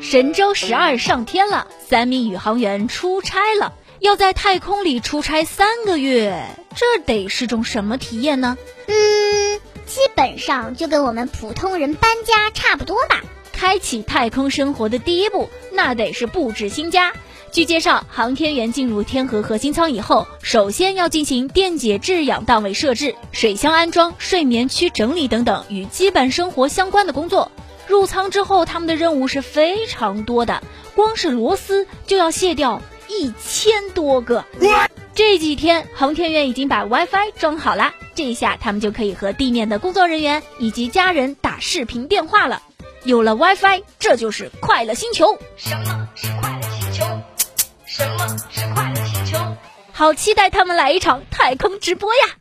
神舟十二上天了，三名宇航员出差了，要在太空里出差三个月，这得是种什么体验呢？嗯，基本上就跟我们普通人搬家差不多吧。开启太空生活的第一步，那得是布置新家。据介绍，航天员进入天河核心舱以后，首先要进行电解质氧档位设置、水箱安装、睡眠区整理等等与基本生活相关的工作。入舱之后，他们的任务是非常多的，光是螺丝就要卸掉一千多个。这几天，航天员已经把 WiFi 装好了，这下他们就可以和地面的工作人员以及家人打视频电话了。有了 WiFi，这就是快乐星球。什么是快乐星球？什么是快乐星球？好期待他们来一场太空直播呀！